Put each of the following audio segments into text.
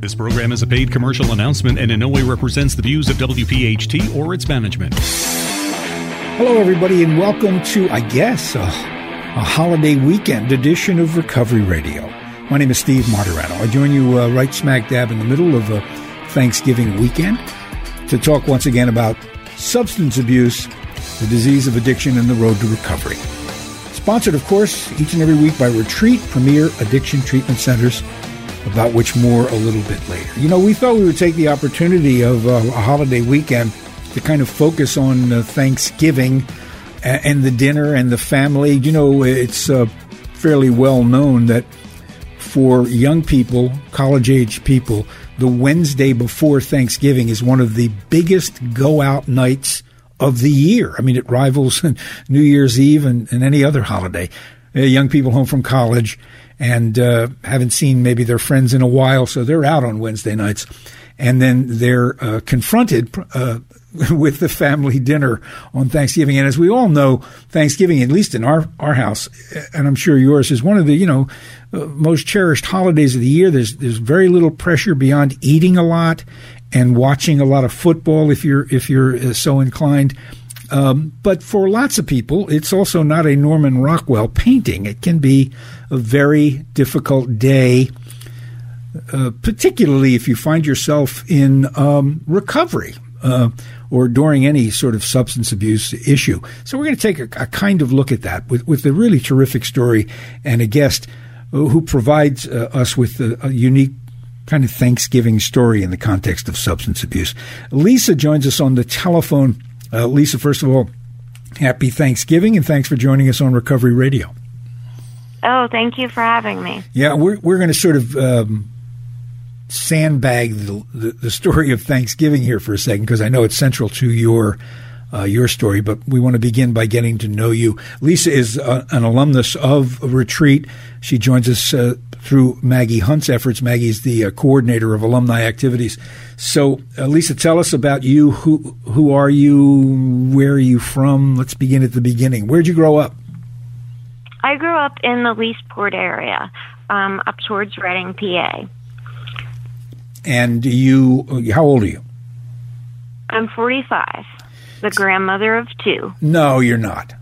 This program is a paid commercial announcement and in no way represents the views of WPHT or its management. Hello, everybody, and welcome to, I guess, a, a holiday weekend edition of Recovery Radio. My name is Steve Martorano. I join you uh, right smack dab in the middle of a Thanksgiving weekend to talk once again about substance abuse, the disease of addiction, and the road to recovery. Sponsored, of course, each and every week by Retreat Premier Addiction Treatment Centers about which more a little bit later. You know, we thought we would take the opportunity of uh, a holiday weekend to kind of focus on uh, Thanksgiving and, and, the dinner and the family. You know, it's uh, fairly well known that for young people, college age people, the Wednesday before Thanksgiving is one of the biggest go out nights of the year. I mean, it rivals New Year's Eve and, and any other holiday. Uh, young people home from college and uh, haven't seen maybe their friends in a while, so they're out on Wednesday nights, and then they're uh, confronted uh, with the family dinner on Thanksgiving. And as we all know, Thanksgiving, at least in our our house, and I'm sure yours, is one of the you know uh, most cherished holidays of the year. There's there's very little pressure beyond eating a lot and watching a lot of football if you're if you're uh, so inclined. Um, but for lots of people, it's also not a Norman Rockwell painting. It can be a very difficult day, uh, particularly if you find yourself in um, recovery. Uh, or during any sort of substance abuse issue. So we're going to take a, a kind of look at that with, with a really terrific story and a guest who provides uh, us with a, a, unique kind of Thanksgiving story in the context of substance abuse. Lisa joins us on the telephone. Uh, Lisa, first of all, happy Thanksgiving and thanks for joining us on Recovery Radio. Oh, thank you for having me. Yeah, we're we're going to sort of um, sandbag the, the, the story of Thanksgiving here for a second because I know it's central to your uh, your story, but we want to begin by getting to know you. Lisa is uh, an alumnus of Retreat. She joins us uh, through Maggie Hunt's efforts. Maggie is the uh, coordinator of alumni activities. So, uh, Lisa, tell us about you. Who who are you? Where are you from? Let's begin at the beginning. Where'd you grow up? I grew up in the Leesport area, um, up towards Reading, PA. And you, how old are you? I'm 45, the grandmother of two. No, you're not.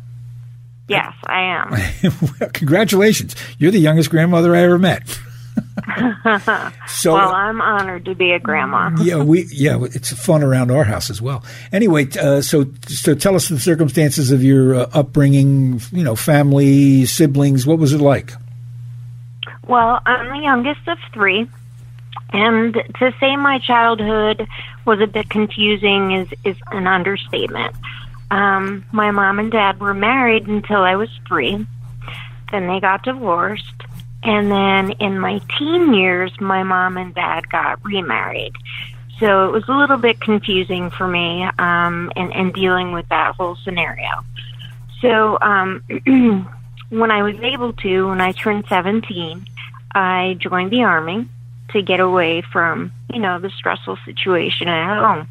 Yes, I am. well, congratulations. You're the youngest grandmother I ever met. so well, I'm honored to be a grandma. yeah, we yeah, it's fun around our house as well. Anyway, uh, so so tell us the circumstances of your uh, upbringing. You know, family, siblings. What was it like? Well, I'm the youngest of three, and to say my childhood was a bit confusing is is an understatement. Um, my mom and dad were married until I was three. Then they got divorced. And then in my teen years, my mom and dad got remarried. So it was a little bit confusing for me um, in, in dealing with that whole scenario. So um, when I was able to, when I turned 17, I joined the Army to get away from, you know, the stressful situation at home.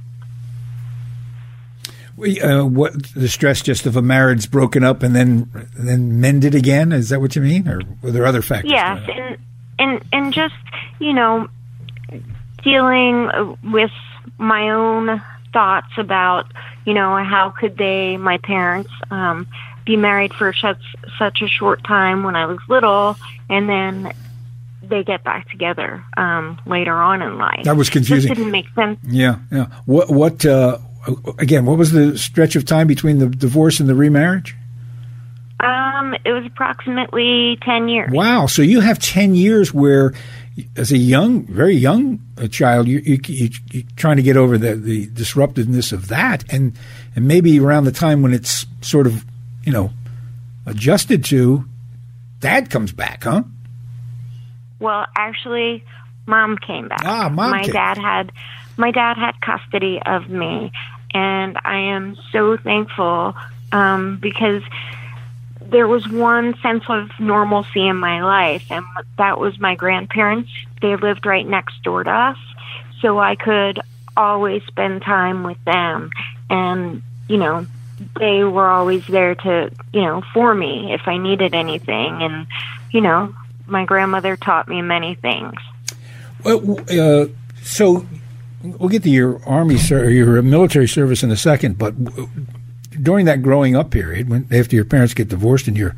Uh, what the stress just of a marriage broken up and then then mended again? Is that what you mean, or were there other factors? Yes, and and and just you know dealing with my own thoughts about you know how could they my parents um, be married for such such a short time when I was little, and then they get back together um, later on in life. That was confusing. It didn't make sense. Yeah, yeah. What what uh, again, what was the stretch of time between the divorce and the remarriage? Um, it was approximately 10 years. Wow. So you have 10 years where, as a young, very young uh, child, you, you, you, you're trying to get over the, the disruptiveness of that. And, and maybe around the time when it's sort of, you know, adjusted to, dad comes back, huh? Well, actually, mom came back. Ah, mom. My dad had my dad had custody of me, and I am so thankful um, because there was one sense of normalcy in my life, and that was my grandparents. They lived right next door to us, so I could always spend time with them, and you know, they were always there to, you know, for me if I needed anything, and you know, my grandmother taught me many things. Well, uh, so we'll get to your army your military service in a second, but during that growing up period, when after your parents get divorced and you're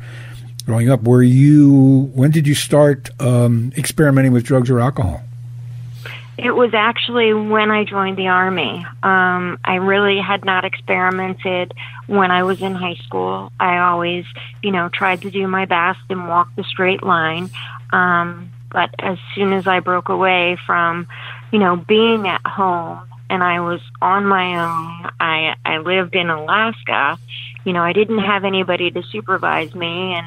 growing up, were you when did you start um, experimenting with drugs or alcohol? It was actually when I joined the Army. Um, I really had not experimented when I was in high school. I always, you know, tried to do my best and walk the straight line. Um, but as soon as I broke away from, you know, being at home and I was on my own, I, I lived in Alaska, you know, I didn't have anybody to supervise me and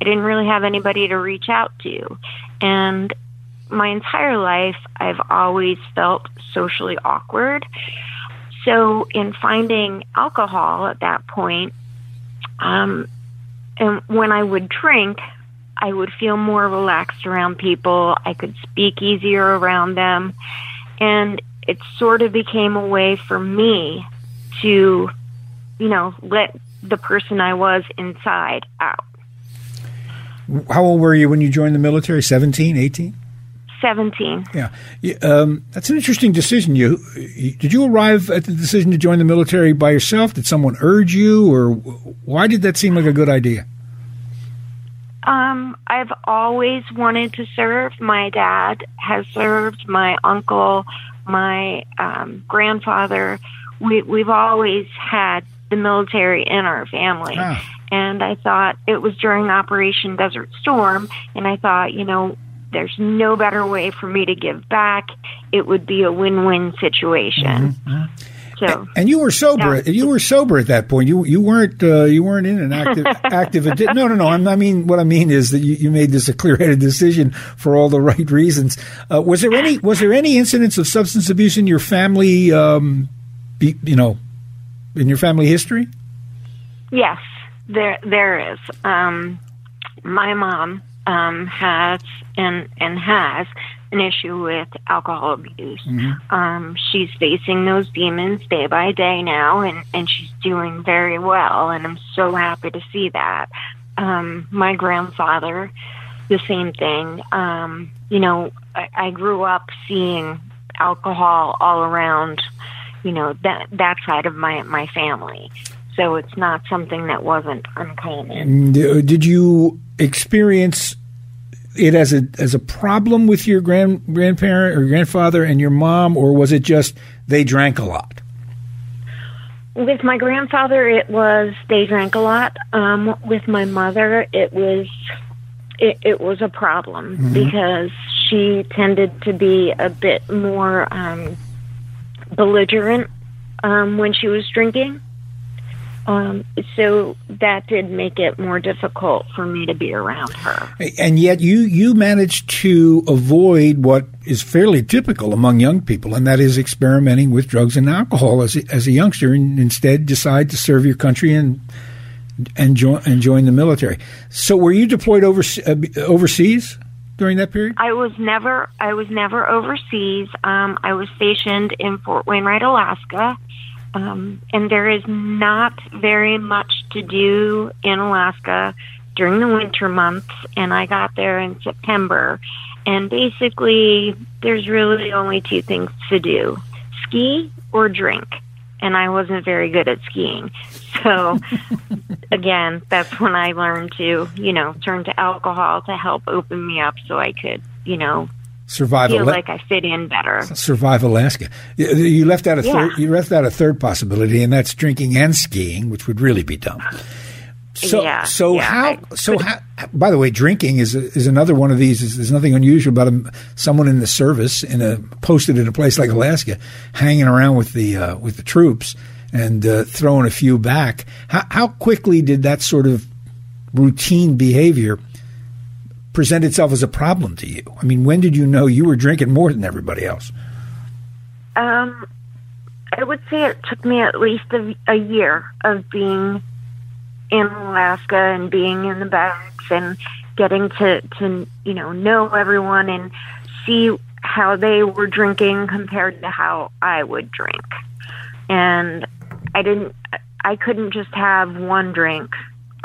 I didn't really have anybody to reach out to. And my entire life, I've always felt socially awkward. So, in finding alcohol at that point, um, and when I would drink, I would feel more relaxed around people. I could speak easier around them. And it sort of became a way for me to, you know, let the person I was inside out. How old were you when you joined the military? 17, 18? 17. Yeah. Um, that's an interesting decision. You, you, Did you arrive at the decision to join the military by yourself? Did someone urge you, or why did that seem like a good idea? Um, I've always wanted to serve. My dad has served, my uncle, my um, grandfather. We, we've always had the military in our family. Ah. And I thought it was during Operation Desert Storm, and I thought, you know, there's no better way for me to give back. It would be a win-win situation. Mm-hmm. So, and you were sober. Yeah. You were sober at that point. You you weren't uh, you weren't in an active active. Adi- no, no, no. I'm, i mean, what I mean is that you, you made this a clear-headed decision for all the right reasons. Uh, was there any was there any incidents of substance abuse in your family? Um, be, you know, in your family history. Yes, there there is. Um, my mom um, has and and has an issue with alcohol abuse. Mm-hmm. Um, she's facing those demons day by day now, and and she's doing very well, and I'm so happy to see that. Um, my grandfather, the same thing. Um, you know, I, I grew up seeing alcohol all around. You know that that side of my my family so it's not something that wasn't uncommon. Did you experience it as a as a problem with your grand grandparent or grandfather and your mom, or was it just they drank a lot? With my grandfather, it was they drank a lot. Um, with my mother, it was it, it was a problem mm-hmm. because she tended to be a bit more um, belligerent um, when she was drinking. Um, so that did make it more difficult for me to be around her. And yet, you you managed to avoid what is fairly typical among young people, and that is experimenting with drugs and alcohol as a, as a youngster, and instead decide to serve your country and and join and join the military. So, were you deployed over, uh, overseas? During that period, I was never. I was never overseas. Um, I was stationed in Fort Wainwright, Alaska, um, and there is not very much to do in Alaska during the winter months. And I got there in September. And basically, there's really only two things to do ski or drink. And I wasn't very good at skiing. So, again, that's when I learned to, you know, turn to alcohol to help open me up so I could, you know, survive. Feel like I fit in better. Survive Alaska. You left out a yeah. third. You left out a third possibility, and that's drinking and skiing, which would really be dumb. So, yeah, so yeah, how? I, so how? By the way, drinking is is another one of these. There's nothing unusual about a, someone in the service in a posted in a place like Alaska, hanging around with the uh, with the troops and uh, throwing a few back. How, how quickly did that sort of routine behavior present itself as a problem to you? I mean, when did you know you were drinking more than everybody else? Um, I would say it took me at least a, a year of being in Alaska and being in the barracks and getting to to you know know everyone and see how they were drinking compared to how I would drink. And I didn't I couldn't just have one drink.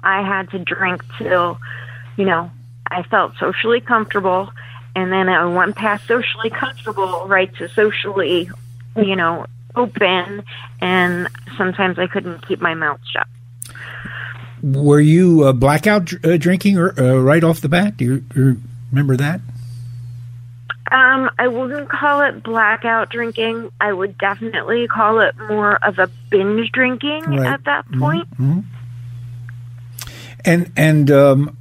I had to drink till you know I felt socially comfortable and then I went past socially comfortable right to socially, you know, open, and sometimes I couldn't keep my mouth shut. Were you uh, blackout uh, drinking or, uh, right off the bat? Do you, you remember that? Um, I wouldn't call it blackout drinking. I would definitely call it more of a binge drinking right. at that mm-hmm. point. Mm-hmm. And and um,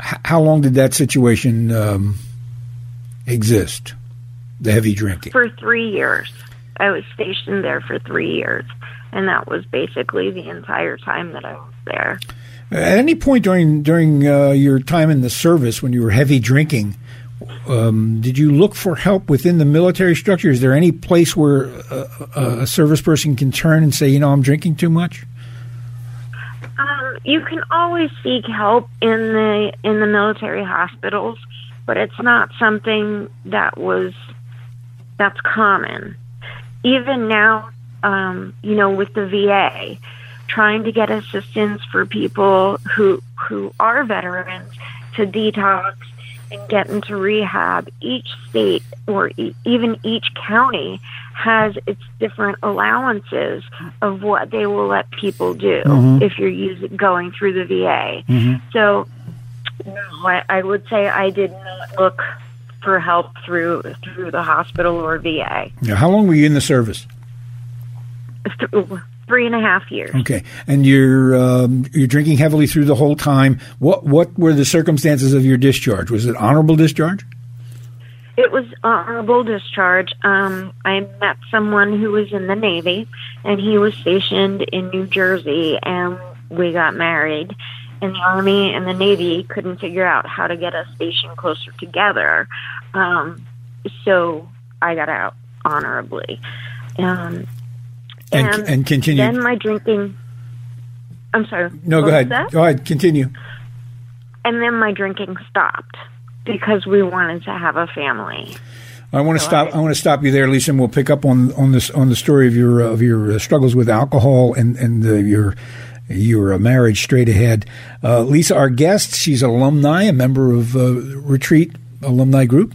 how long did that situation um, exist? The heavy drinking for three years. I was stationed there for three years, and that was basically the entire time that I was there. At any point during during uh, your time in the service, when you were heavy drinking, um, did you look for help within the military structure? Is there any place where a, a, service person can turn and say, you know, I'm drinking too much? You can always seek help in the in the military hospitals, but it's not something that was that's common. Even now, um, you know, with the VA, trying to get assistance for people who who are veterans to detox and get into rehab, each state or e- even each county has its different allowances of what they will let people do mm-hmm. if you're using going through the VA. Mm-hmm. So, no, I, I would say I did not look for help through through the hospital or VA. Yeah, how long were you in the service? three and a half years. Okay, and you're um, you're drinking heavily through the whole time. What what were the circumstances of your discharge? Was it honorable discharge? It was honorable discharge. Um, I met someone who was in the Navy, and he was stationed in New Jersey, and we got married. And the Army and the Navy couldn't figure out how to get us stationed closer together, um, so I got out honorably. Um, and, and, and continue. Then my drinking. I'm sorry. No, go ahead. Go ahead. Continue. And then my drinking stopped because we wanted to have a family. I want to so stop. I, I, want to stop you there, Lisa, and we'll pick up on on this on the story of your of your uh, struggles with alcohol and and uh, your your marriage straight ahead. Uh, Lisa, our guest, she's an alumni, a member of uh, Retreat Alumni Group,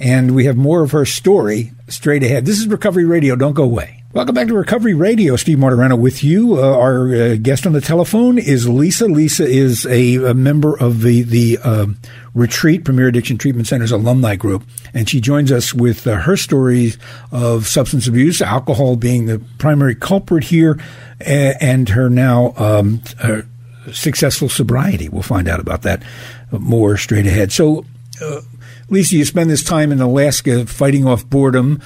and we have more of her story straight ahead. This is Recovery Radio. Don't go away. Welcome back to Recovery Radio. Steve Martorano with you. Uh, our uh, guest on the telephone is Lisa. Lisa is a, a member of the the uh, Retreat Premier Addiction Treatment Center's alumni group, and she joins us with uh, her stories of substance abuse, alcohol being the primary culprit here, and her now um, successful sobriety. We'll find out about that more straight ahead. So, uh, Lisa, you spend this time in Alaska fighting off boredom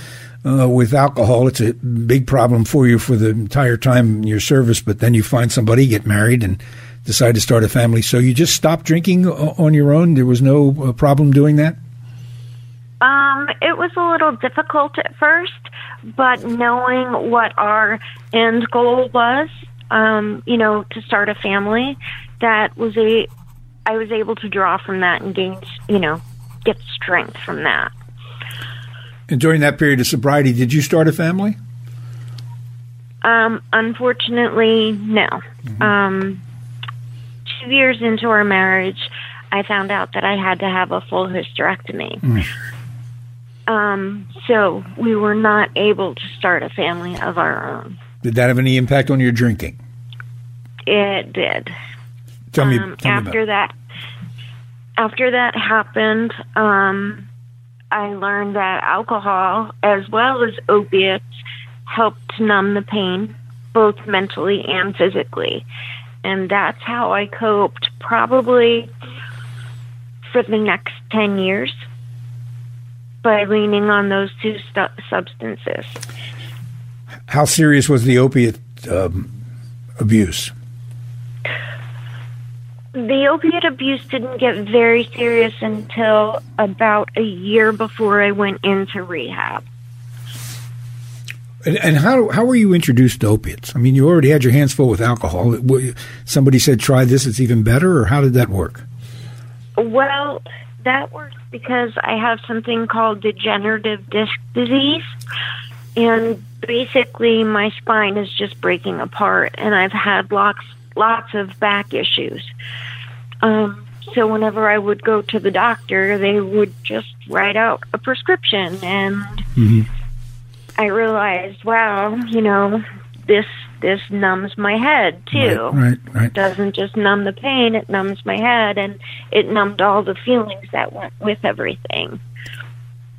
uh, with alcohol. It's a big problem for you for the entire time in your service, but then you find somebody, get married, and decide to start a family. So you just stopped drinking on your own. There was no uh, problem doing that. Um, it was a little difficult at first, but knowing what our end goal was, um, you know, to start a family, that was a, I was able to draw from that and gain, you know, get strength from that. And during that period of sobriety, did you start a family? Um, unfortunately, no. Mm-hmm. Um, two years into our marriage, I found out that I had to have a full hysterectomy. Mm. Um, so we were not able to start a family of our own. Did that have any impact on your drinking? It did. Tell me, um, tell after me that. After that happened, um, I learned that alcohol, as well as opiates, help to numb the pain, both mentally and physically. And that's how I coped probably for the next 10 years by leaning on those two stu- substances. How serious was the opiate um, abuse? The opiate abuse didn't get very serious until about a year before I went into rehab. And, and, how how were you introduced to opiates? I mean, you already had your hands full with alcohol. Somebody said, "Try this; it's even better," or how did that work? Well, that works because I have something called degenerative disc disease, and basically my spine is just breaking apart, and I've had lots lots of back issues. Um, so whenever I would go to the doctor, they would just write out a prescription. And mm-hmm. I realized, wow, you know, this this numbs my head too. Right, right, right. It doesn't just numb the pain; it numbs my head, and it numbed all the feelings that went with everything.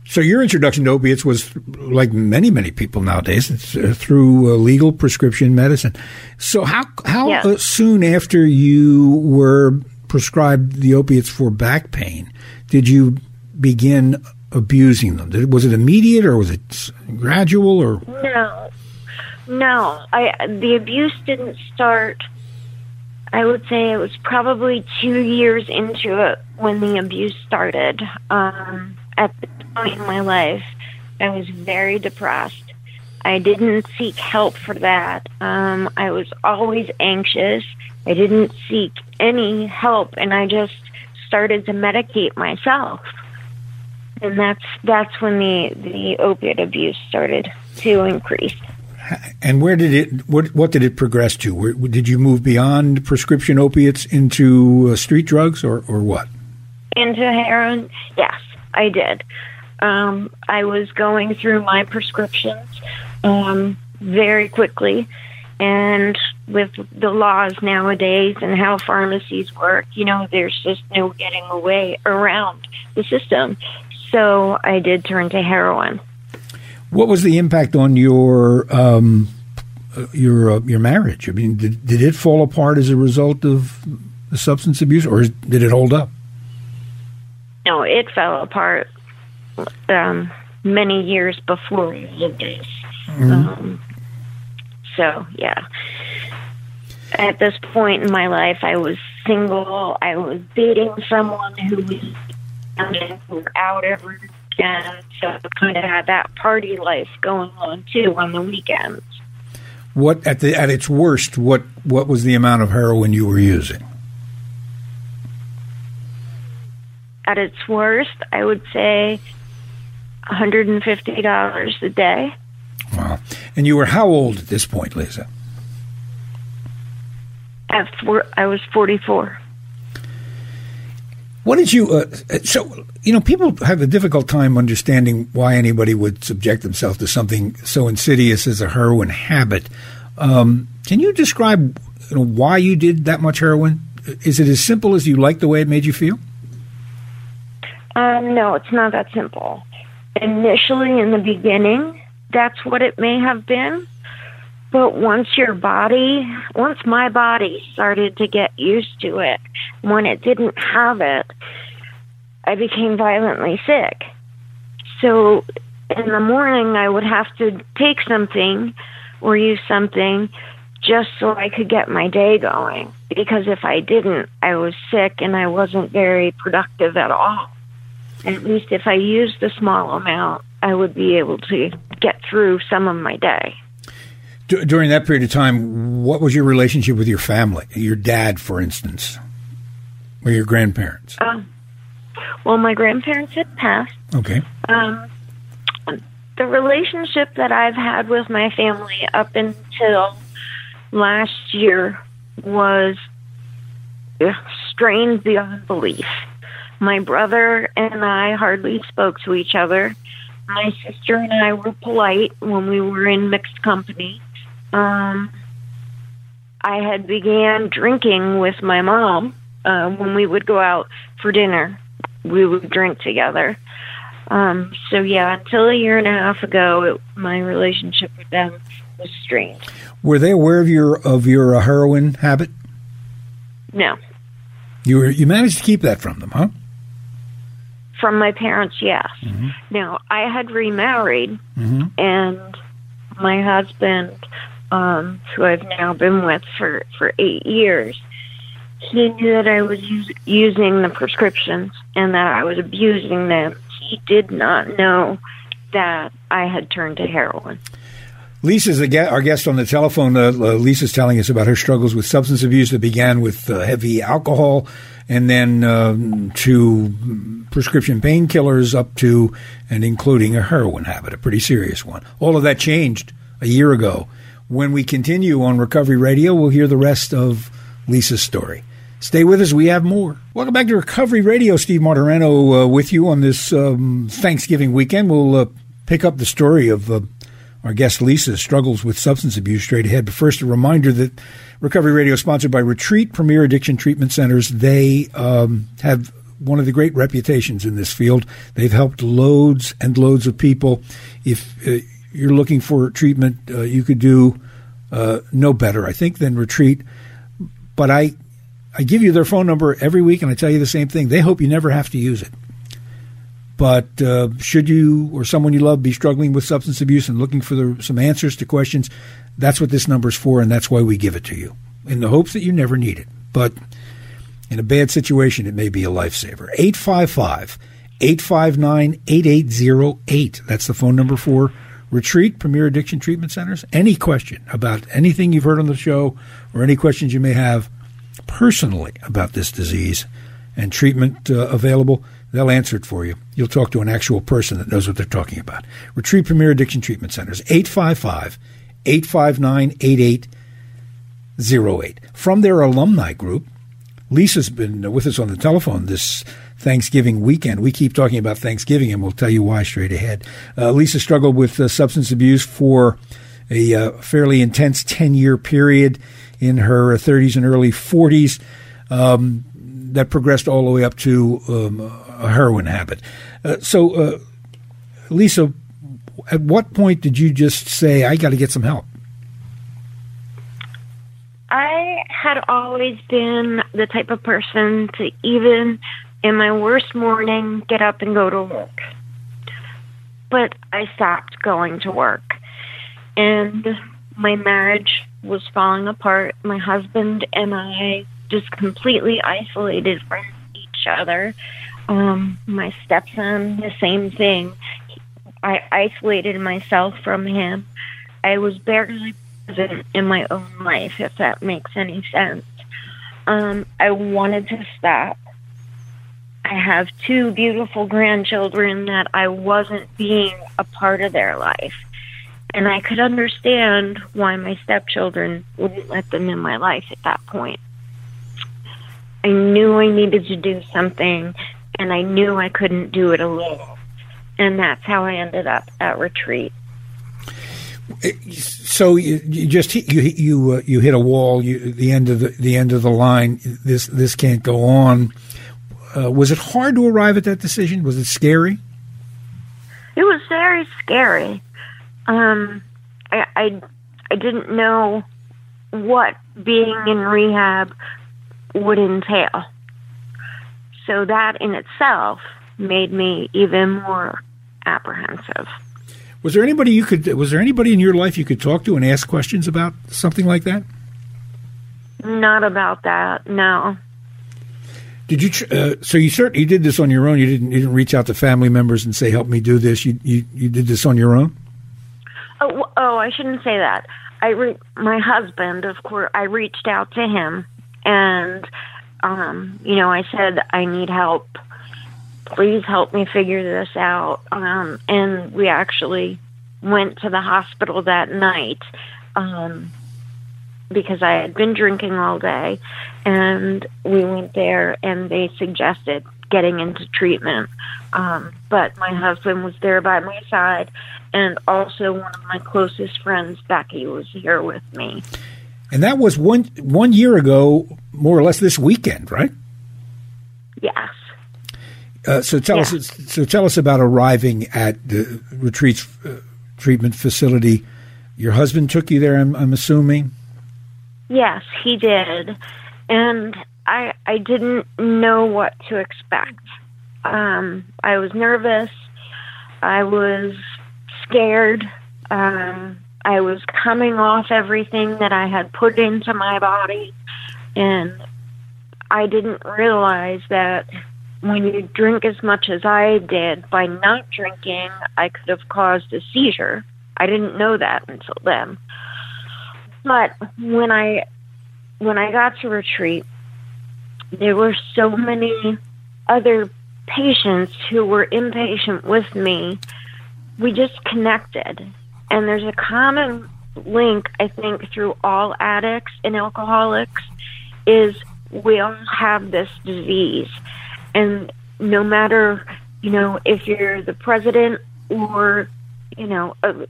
So your introduction to opiates was like many many people nowadays. It's uh, through uh, legal prescription medicine. So how how yes. uh, soon after you were prescribed the opiates for back pain did you begin abusing them? Did, was it immediate or was it gradual or no? No, I the abuse didn't start. I would say it was probably two years into it when the abuse started. Um, at the point in my life, I was very depressed. I didn't seek help for that. Um, I was always anxious. I didn't seek any help, and I just started to medicate myself. And that's that's when the the opiate abuse started to increase. And where did it? What what did it progress to? Where, did you move beyond prescription opiates into uh, street drugs, or or what? Into heroin? Yes, I did. Um, I was going through my prescriptions um, very quickly, and with the laws nowadays and how pharmacies work, you know, there's just no getting away around the system. So I did turn to heroin. What was the impact on your um, your uh, your marriage? I mean, did did it fall apart as a result of the substance abuse, or did it hold up? No, it fell apart um, many years before this. Mm-hmm. Um, so yeah, at this point in my life, I was single. I was dating someone who was we were out every weekend, so I kind of had that party life going on too on the weekends. What at the at its worst? What what was the amount of heroin you were using? At its worst, I would say one hundred and fifty dollars a day. Wow! And you were how old at this point, Lisa? At four, I was forty-four. What did you? Uh, so you know, people have a difficult time understanding why anybody would subject themselves to something so insidious as a heroin habit. Um, can you describe you know, why you did that much heroin? Is it as simple as you liked the way it made you feel? Um, no, it's not that simple. Initially, in the beginning, that's what it may have been. But once your body, once my body started to get used to it, when it didn't have it, I became violently sick. So in the morning, I would have to take something or use something just so I could get my day going. Because if I didn't, I was sick and I wasn't very productive at all. At least if I used a small amount, I would be able to get through some of my day. D- during that period of time, what was your relationship with your family? Your dad, for instance, or your grandparents? Uh, well, my grandparents had passed. Okay. Um, the relationship that I've had with my family up until last year was strained beyond belief. My brother and I hardly spoke to each other. My sister and I were polite when we were in mixed company. Um, I had began drinking with my mom uh, when we would go out for dinner. We would drink together. Um, so yeah, until a year and a half ago, it, my relationship with them was strained. Were they aware of your of your uh, heroin habit? No. You were you managed to keep that from them, huh? From my parents, yes. Mm-hmm. Now I had remarried, mm-hmm. and my husband um, who I've now been with for, for eight years, he knew that I was us- using the prescriptions and that I was abusing them. He did not know that I had turned to heroin. Lisa's our guest on the telephone. Uh, Lisa's telling us about her struggles with substance abuse that began with uh, heavy alcohol and then um, to prescription painkillers up to and including a heroin habit, a pretty serious one. All of that changed a year ago when we continue on Recovery Radio, we'll hear the rest of Lisa's story. Stay with us. We have more. Welcome back to Recovery Radio. Steve Martorano uh, with you on this um, Thanksgiving weekend. We'll uh, pick up the story of uh, our guest Lisa struggles with substance abuse straight ahead. But first, a reminder that Recovery Radio is sponsored by Retreat Premier Addiction Treatment Centers. They um, have one of the great reputations in this field. They've helped loads and loads of people. If uh, you're looking for treatment, uh, you could do uh, no better, I think, than Retreat. But I I give you their phone number every week, and I tell you the same thing. They hope you never have to use it. But uh, should you or someone you love be struggling with substance abuse and looking for the, some answers to questions, that's what this number is for, and that's why we give it to you, in the hopes that you never need it. But in a bad situation, it may be a lifesaver. 855 859 8808. That's the phone number for Retreat Premier Addiction Treatment Centers. Any question about anything you've heard on the show or any questions you may have, personally about this disease and treatment uh, available, they'll answer it for you. You'll talk to an actual person that knows what they're talking about. Retreat Premier Addiction Treatment Centers, 855 859 8808. From their alumni group, Lisa's been with us on the telephone this Thanksgiving weekend. We keep talking about Thanksgiving, and we'll tell you why straight ahead. Uh, Lisa struggled with uh, substance abuse for a uh, fairly intense 10 year period in her 30s and early 40s um, that progressed all the way up to um, a heroin habit. Uh, so, uh, Lisa, at what point did you just say, I got to get some help? I had always been the type of person to even in my worst morning get up and go to work. But I stopped going to work. And my marriage was falling apart. My husband and I just completely isolated from each other. Um, my stepson, the same thing. I isolated myself from him. I was barely present in my own life, if that makes any sense. Um, I wanted to stop. I have two beautiful grandchildren that I wasn't being a part of their life. And I could understand why my stepchildren wouldn't let them in my life at that point. I knew I needed to do something, and I knew I couldn't do it alone. And that's how I ended up at retreat. So you, you just you you uh, you hit a wall. You, the end of the the end of the line. This this can't go on. Uh, was it hard to arrive at that decision? Was it scary? It was very scary um, I, I, I didn't know what being in rehab would entail. So that in itself made me even more apprehensive. Was there anybody you could? Was there anybody in your life you could talk to and ask questions about something like that? Not about that. No. Did you? Uh, so you certainly you did this on your own. You didn't. You didn't reach out to family members and say, "Help me do this." You you, you did this on your own. Oh, oh, I shouldn't say that. I re- my husband, of course, I reached out to him, and um, you know, I said I need help. Please help me figure this out. Um, and we actually went to the hospital that night um, because I had been drinking all day, and we went there, and they suggested getting into treatment. Um, but my husband was there by my side, and also one of my closest friends, Becky, was here with me. And that was one one year ago, more or less this weekend, right? Yes. Uh, so tell us. So tell us about arriving at the retreat uh, treatment facility. Your husband took you there. I'm, I'm assuming. Yes, he did, and I I didn't know what to expect. Um, I was nervous. I was scared. Um, I was coming off everything that I had put into my body, and I didn't realize that when you drink as much as I did, by not drinking, I could have caused a seizure. I didn't know that until then. But when I when I got to retreat, there were so many other patients who were inpatient with me we just connected. And there's a common link, I think, through all addicts and alcoholics is we all have this disease. And no matter, you know, if you're the president or, you know, a,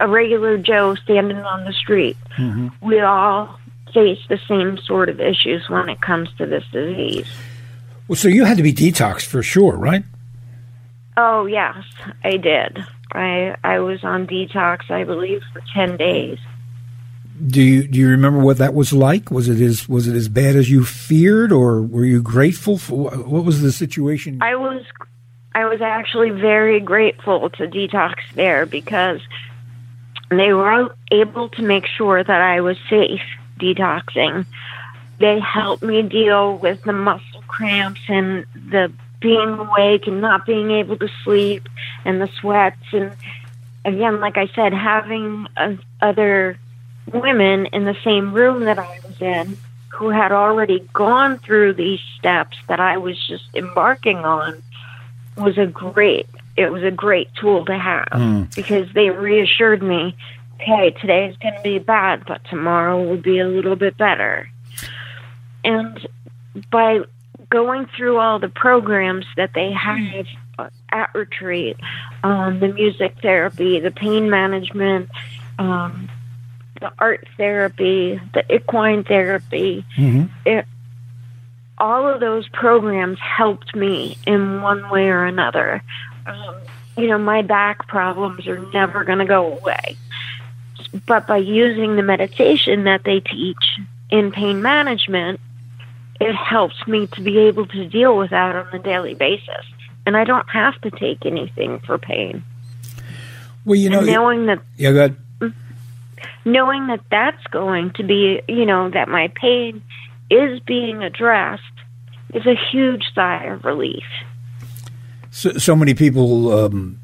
a regular Joe standing on the street, mm-hmm. we all face the same sort of issues when it comes to this disease. Well, so you had to be detoxed for sure, right? Oh yes, I did. I I was on detox, I believe, for ten days. Do you do you remember what that was like? Was it as was it as bad as you feared, or were you grateful for what was the situation? I was I was actually very grateful to detox there because they were able to make sure that I was safe detoxing. They helped me deal with the muscle cramps and the being awake and not being able to sleep and the sweats and again like i said having uh, other women in the same room that i was in who had already gone through these steps that i was just embarking on was a great it was a great tool to have mm. because they reassured me okay today is going to be bad but tomorrow will be a little bit better and by going through all the programs that they have at retreat, um, the music therapy, the pain management, um, the art therapy, the equine therapy, mm-hmm. it, all of those programs helped me in one way or another. Um, you know, my back problems are never going to go away. But by using the meditation that they teach in pain management, it helps me to be able to deal with that on a daily basis. And I don't have to take anything for pain. Well, you know, and knowing that, yeah, good. Knowing that that's going to be, you know, that my pain is being addressed is a huge sigh of relief. So, so many people um,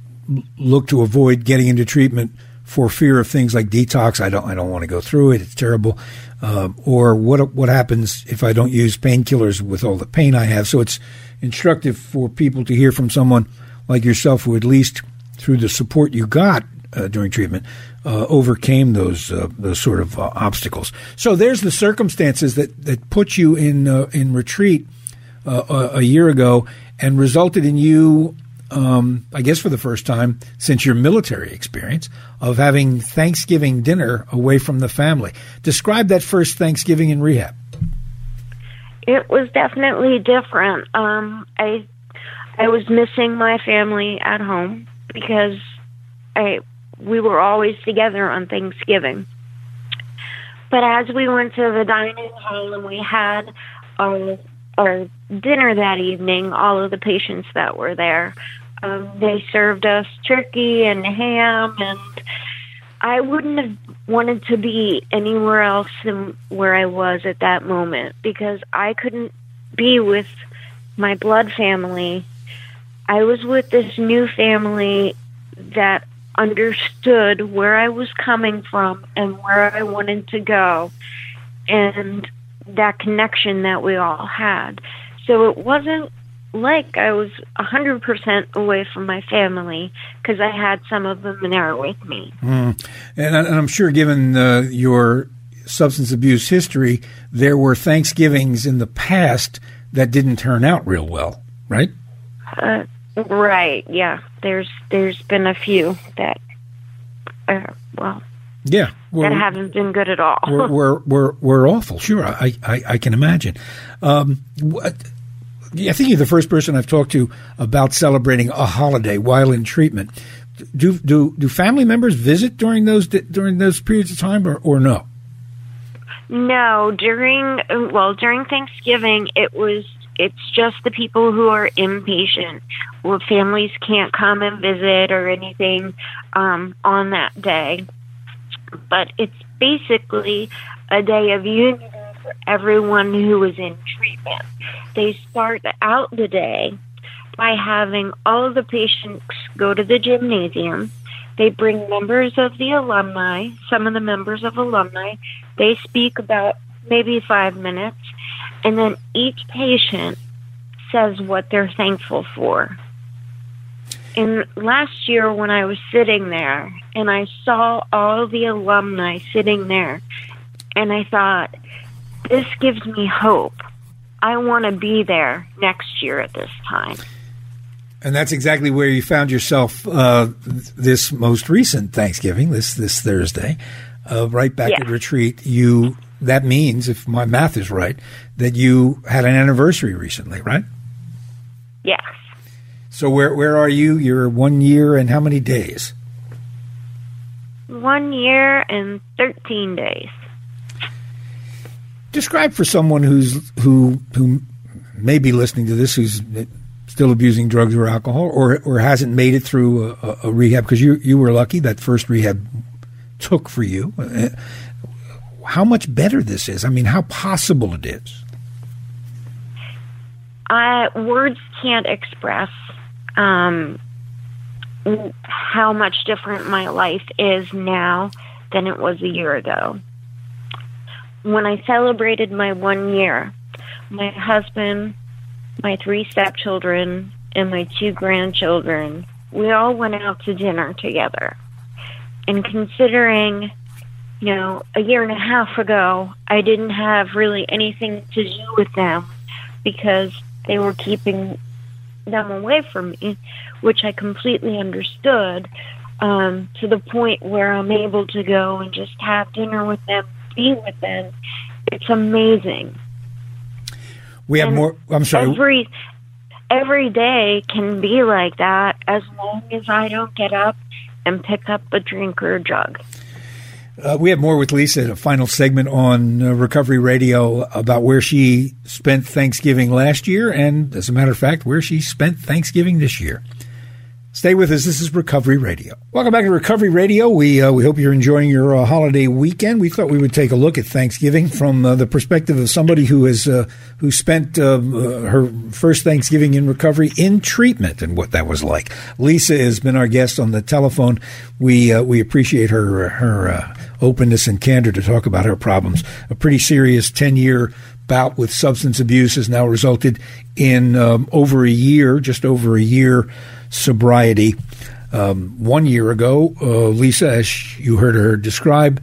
look to avoid getting into treatment for fear of things like detox. I don't I don't want to go through it. It's terrible. Uh, or what what happens if I don't use painkillers with all the pain I have? So it's instructive for people to hear from someone like yourself who at least through the support you got uh, during treatment uh, overcame those uh, those sort of uh, obstacles. So there's the circumstances that that put you in uh, in retreat a year ago and resulted in you um, I guess for the first time since your military experience, of having Thanksgiving dinner away from the family. Describe that first Thanksgiving in rehab. It was definitely different. Um, I I was missing my family at home because I we were always together on Thanksgiving. But as we went to the dining hall and we had our our dinner that evening, all of the patients that were there, um, they served us turkey and ham, and I wouldn't have wanted to be anywhere else than where I was at that moment because I couldn't be with my blood family. I was with this new family that understood where I was coming from and where I wanted to go, and that connection that we all had. So it wasn't like I was a 100% away from my family because I had some of them there with me. Mm. And, and, I'm sure, given uh, your substance abuse history, there were Thanksgivings in the past that didn't turn out real well, right? Uh, right. Yeah. There's there's been a few that, uh, well, yeah, that haven't been good at all. we're, we're, we're, we're awful. Sure, I, I, I can imagine. Um, what, I think you're the first person I've talked to about celebrating a holiday while in treatment. Do do do family members visit during those during those periods of time, or, or no? No, during well during Thanksgiving it was it's just the people who are inpatient. Well, families can't come and visit or anything um, on that day, but it's basically a day of unity for everyone who is in treatment. They start out the day by having all the patients go to the gymnasium. They bring members of the alumni, some of the members of alumni. They speak about maybe five minutes, and then each patient says what they're thankful for. And last year, when I was sitting there and I saw all the alumni sitting there, and I thought, this gives me hope. I want to be there next year at this time. And that's exactly where you found yourself uh, this most recent Thanksgiving, this this Thursday, uh, right back yes. at retreat. You that means, if my math is right, that you had an anniversary recently, right? Yes. So where where are you? You're one year and how many days? One year and thirteen days. Describe for someone who's who who may be listening to this who's still abusing drugs or alcohol or or hasn't made it through a, a rehab because you you were lucky that first rehab took for you. Uh, how much better this is? I mean, how possible it is? I words can't express um, how much different my life is now than it was a year ago. When I celebrated my one year, my husband, my three stepchildren, and my two grandchildren, we all went out to dinner together. And considering, you know, a year and a half ago, I didn't have really anything to do with them because they were keeping them away from me, which I completely understood, um, to the point where I'm able to go and just have dinner with them, be with them. It's amazing. We have And more. I'm sorry. Every every day can be like that as long as I don't get up and pick up a drink or a drug. Uh, we have more with Lisa, a final segment on uh, Recovery Radio about where she spent Thanksgiving last year and, as a matter of fact, where she spent Thanksgiving this year. Stay with us. This is Recovery Radio. Welcome back to Recovery Radio. We uh, we hope you're enjoying your uh, holiday weekend. We thought we would take a look at Thanksgiving from uh, the perspective of somebody who has uh, who spent uh, her first Thanksgiving in recovery in treatment and what that was like. Lisa has been our guest on the telephone. We uh, we appreciate her her openness and candor to talk about her problems. A pretty serious ten year bout with substance abuse has now resulted in um, over a year, just over a year sobriety. Um, one year ago, uh, Lisa, as you heard her describe,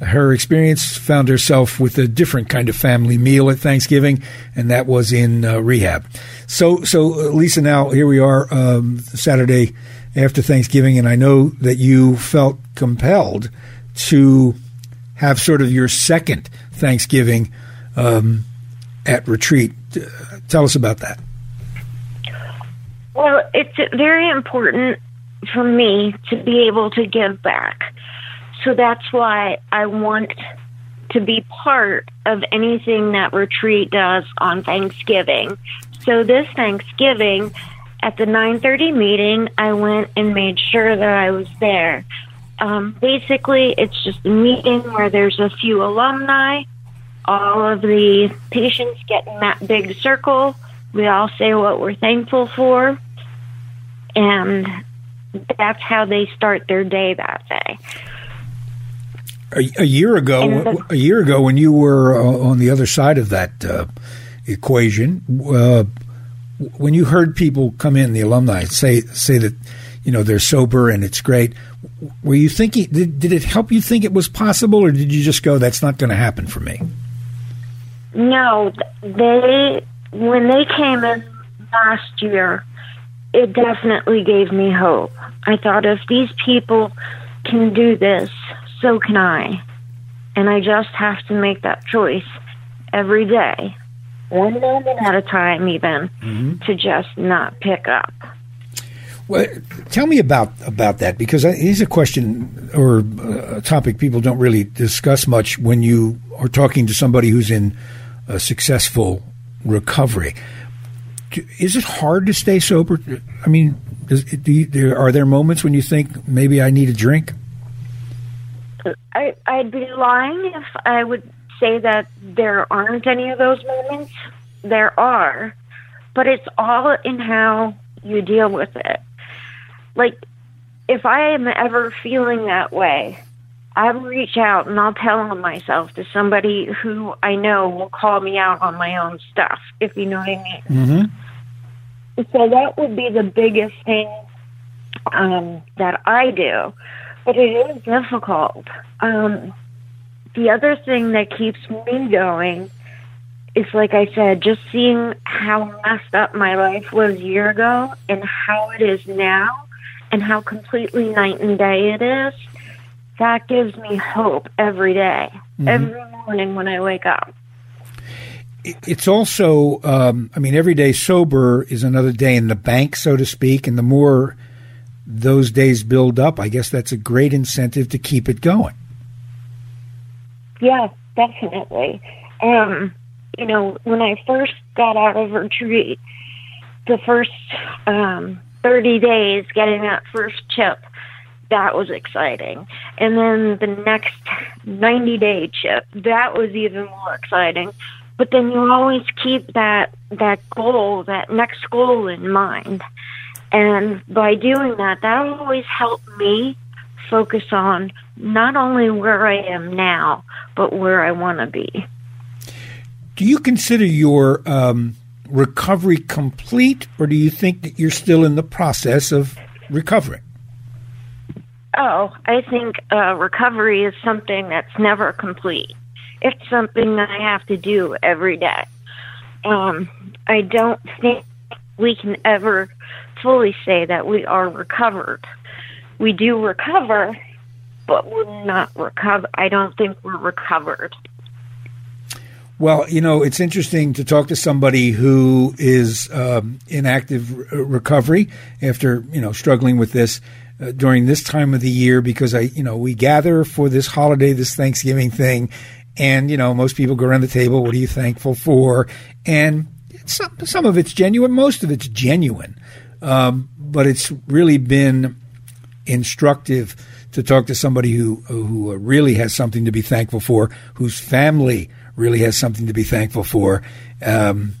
her experience found herself with a different kind of family meal at Thanksgiving, and that was in uh, rehab. So, so uh, Lisa, now here we are, um, Saturday after Thanksgiving, and I know that you felt compelled to have sort of your second Thanksgiving um, at retreat. Uh, tell us about that. Well, it's very important for me to be able to give back. So that's why I want to be part of anything that retreat does on Thanksgiving. So this Thanksgiving at the 9:30 meeting, I went and made sure that I was there. Um, basically, it's just a meeting where there's a few alumni. All of the patients get in that big circle. We all say what we're thankful for, and that's how they start their day that day. A, a year ago, And a year ago, when you were uh, on the other side of that uh, equation, uh, when you heard people come in, the alumni say say that you know they're sober and it's great, were you thinking? Did, did it help you think it was possible, or did you just go, "That's not going to happen for me"? No, they when they came in last year, it definitely gave me hope. I thought if these people can do this, so can I. And I just have to make that choice every day, one moment at a time, even, mm-hmm. to just not pick up. Well, tell me about about that because it is a question or uh, a topic people don't really discuss much when you are talking to somebody who's in a successful recovery. Is it hard to stay sober? I mean, does, do you, are there moments when you think maybe I need a drink? I, I'd be lying if I would say that there aren't any of those moments. There are, but it's all in how you deal with it. Like, if I am ever feeling that way, I'll reach out and I'll tell on myself to somebody who I know will call me out on my own stuff, if you know what I mean. Mm-hmm. So that would be the biggest thing um, that I do. But it is difficult. Um, the other thing that keeps me going is, like I said, just seeing how messed up my life was a year ago and how it is now and how completely night and day it is, that gives me hope every day, mm-hmm. every morning when I wake up. It's also, um, I mean, every day sober is another day in the bank, so to speak, and the more those days build up, I guess that's a great incentive to keep it going. Yeah, definitely. Um, you know, when I first got out of retreat, the first um, 30 days getting that first chip, that was exciting. And then the next 90 day chip, that was even more exciting. But then you always keep that that goal, that next goal in mind. And by doing that, that always helped me focus on not only where I am now, but where I want to be. Do you consider your um, recovery complete, or do you think that you're still in the process of recovering? Oh, I think uh, recovery is something that's never complete. It's something that I have to do every day. Um, I don't think we can ever fully say that we are recovered. We do recover, but we're not recover. I don't think we're recovered. Well, you know, it's interesting to talk to somebody who is um, in active re- recovery after, you know, struggling with this uh, during this time of the year because I, you know, we gather for this holiday, this Thanksgiving thing, and you know, most people go around the table. What are you thankful for? And some some of it's genuine, most of it's genuine, um, but it's really been instructive to talk to somebody who who really has something to be thankful for, whose family really has something to be thankful for. Um,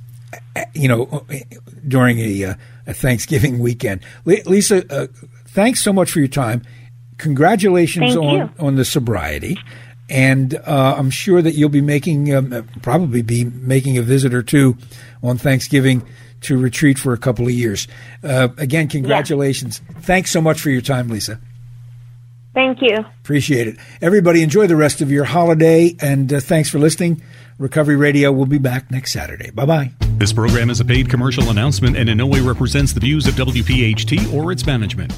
you know, during a, uh, a, Thanksgiving weekend. Lisa, uh, thanks so much for your time. Congratulations Thank on you. on the sobriety, and uh, I'm sure that you'll be making um, uh, probably be making a visit or two on Thanksgiving to retreat for a couple of years. Uh, again, congratulations. Yeah. Thanks so much for your time, Lisa. Thank you. Appreciate it. Everybody, enjoy the rest of your holiday, and uh, thanks for listening. Recovery Radio will be back next Saturday. Bye bye. This program is a paid commercial announcement and in no way represents the views of WPHT or its management.